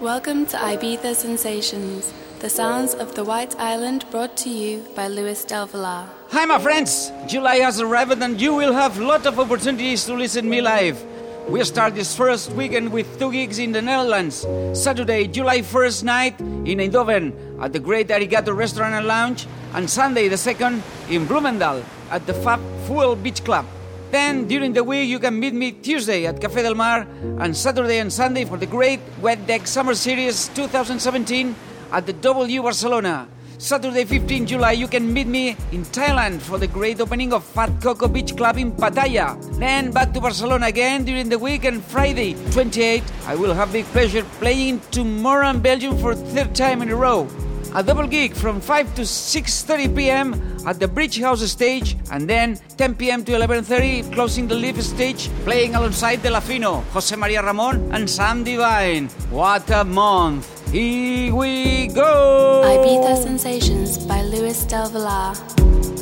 Welcome to Ibiza Sensations, the sounds of the White Island brought to you by Luis Del Villar. Hi, my friends! July has arrived and you will have lot of opportunities to listen me live. We start this first weekend with two gigs in the Netherlands. Saturday, July 1st night in Eindhoven at the Great Arigato Restaurant and Lounge, and Sunday the 2nd in Bloemendaal at the Fab Fuel Beach Club. Then, during the week, you can meet me Tuesday at Café del Mar and Saturday and Sunday for the Great Wet Deck Summer Series 2017 at the W Barcelona. Saturday 15 July, you can meet me in Thailand for the great opening of Fat Coco Beach Club in Pattaya. Then back to Barcelona again during the week and Friday 28, I will have the pleasure playing tomorrow in Belgium for third time in a row a double gig from 5 to 6.30 p.m. at the Bridge House stage and then 10 p.m. to 11.30 closing the live stage playing alongside Delafino, Jose Maria Ramon and Sam Divine. What a month! Here we go! Ibiza Sensations by Luis Del Villar.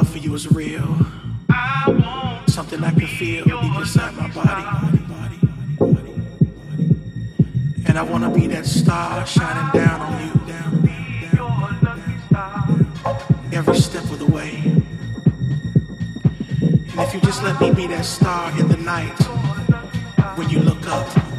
love for you is real. Something I can feel deep inside my body. And I wanna be that star shining down on you. Every step of the way. And if you just let me be that star in the night when you look up.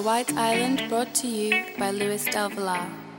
The White Island brought to you by Luis Del.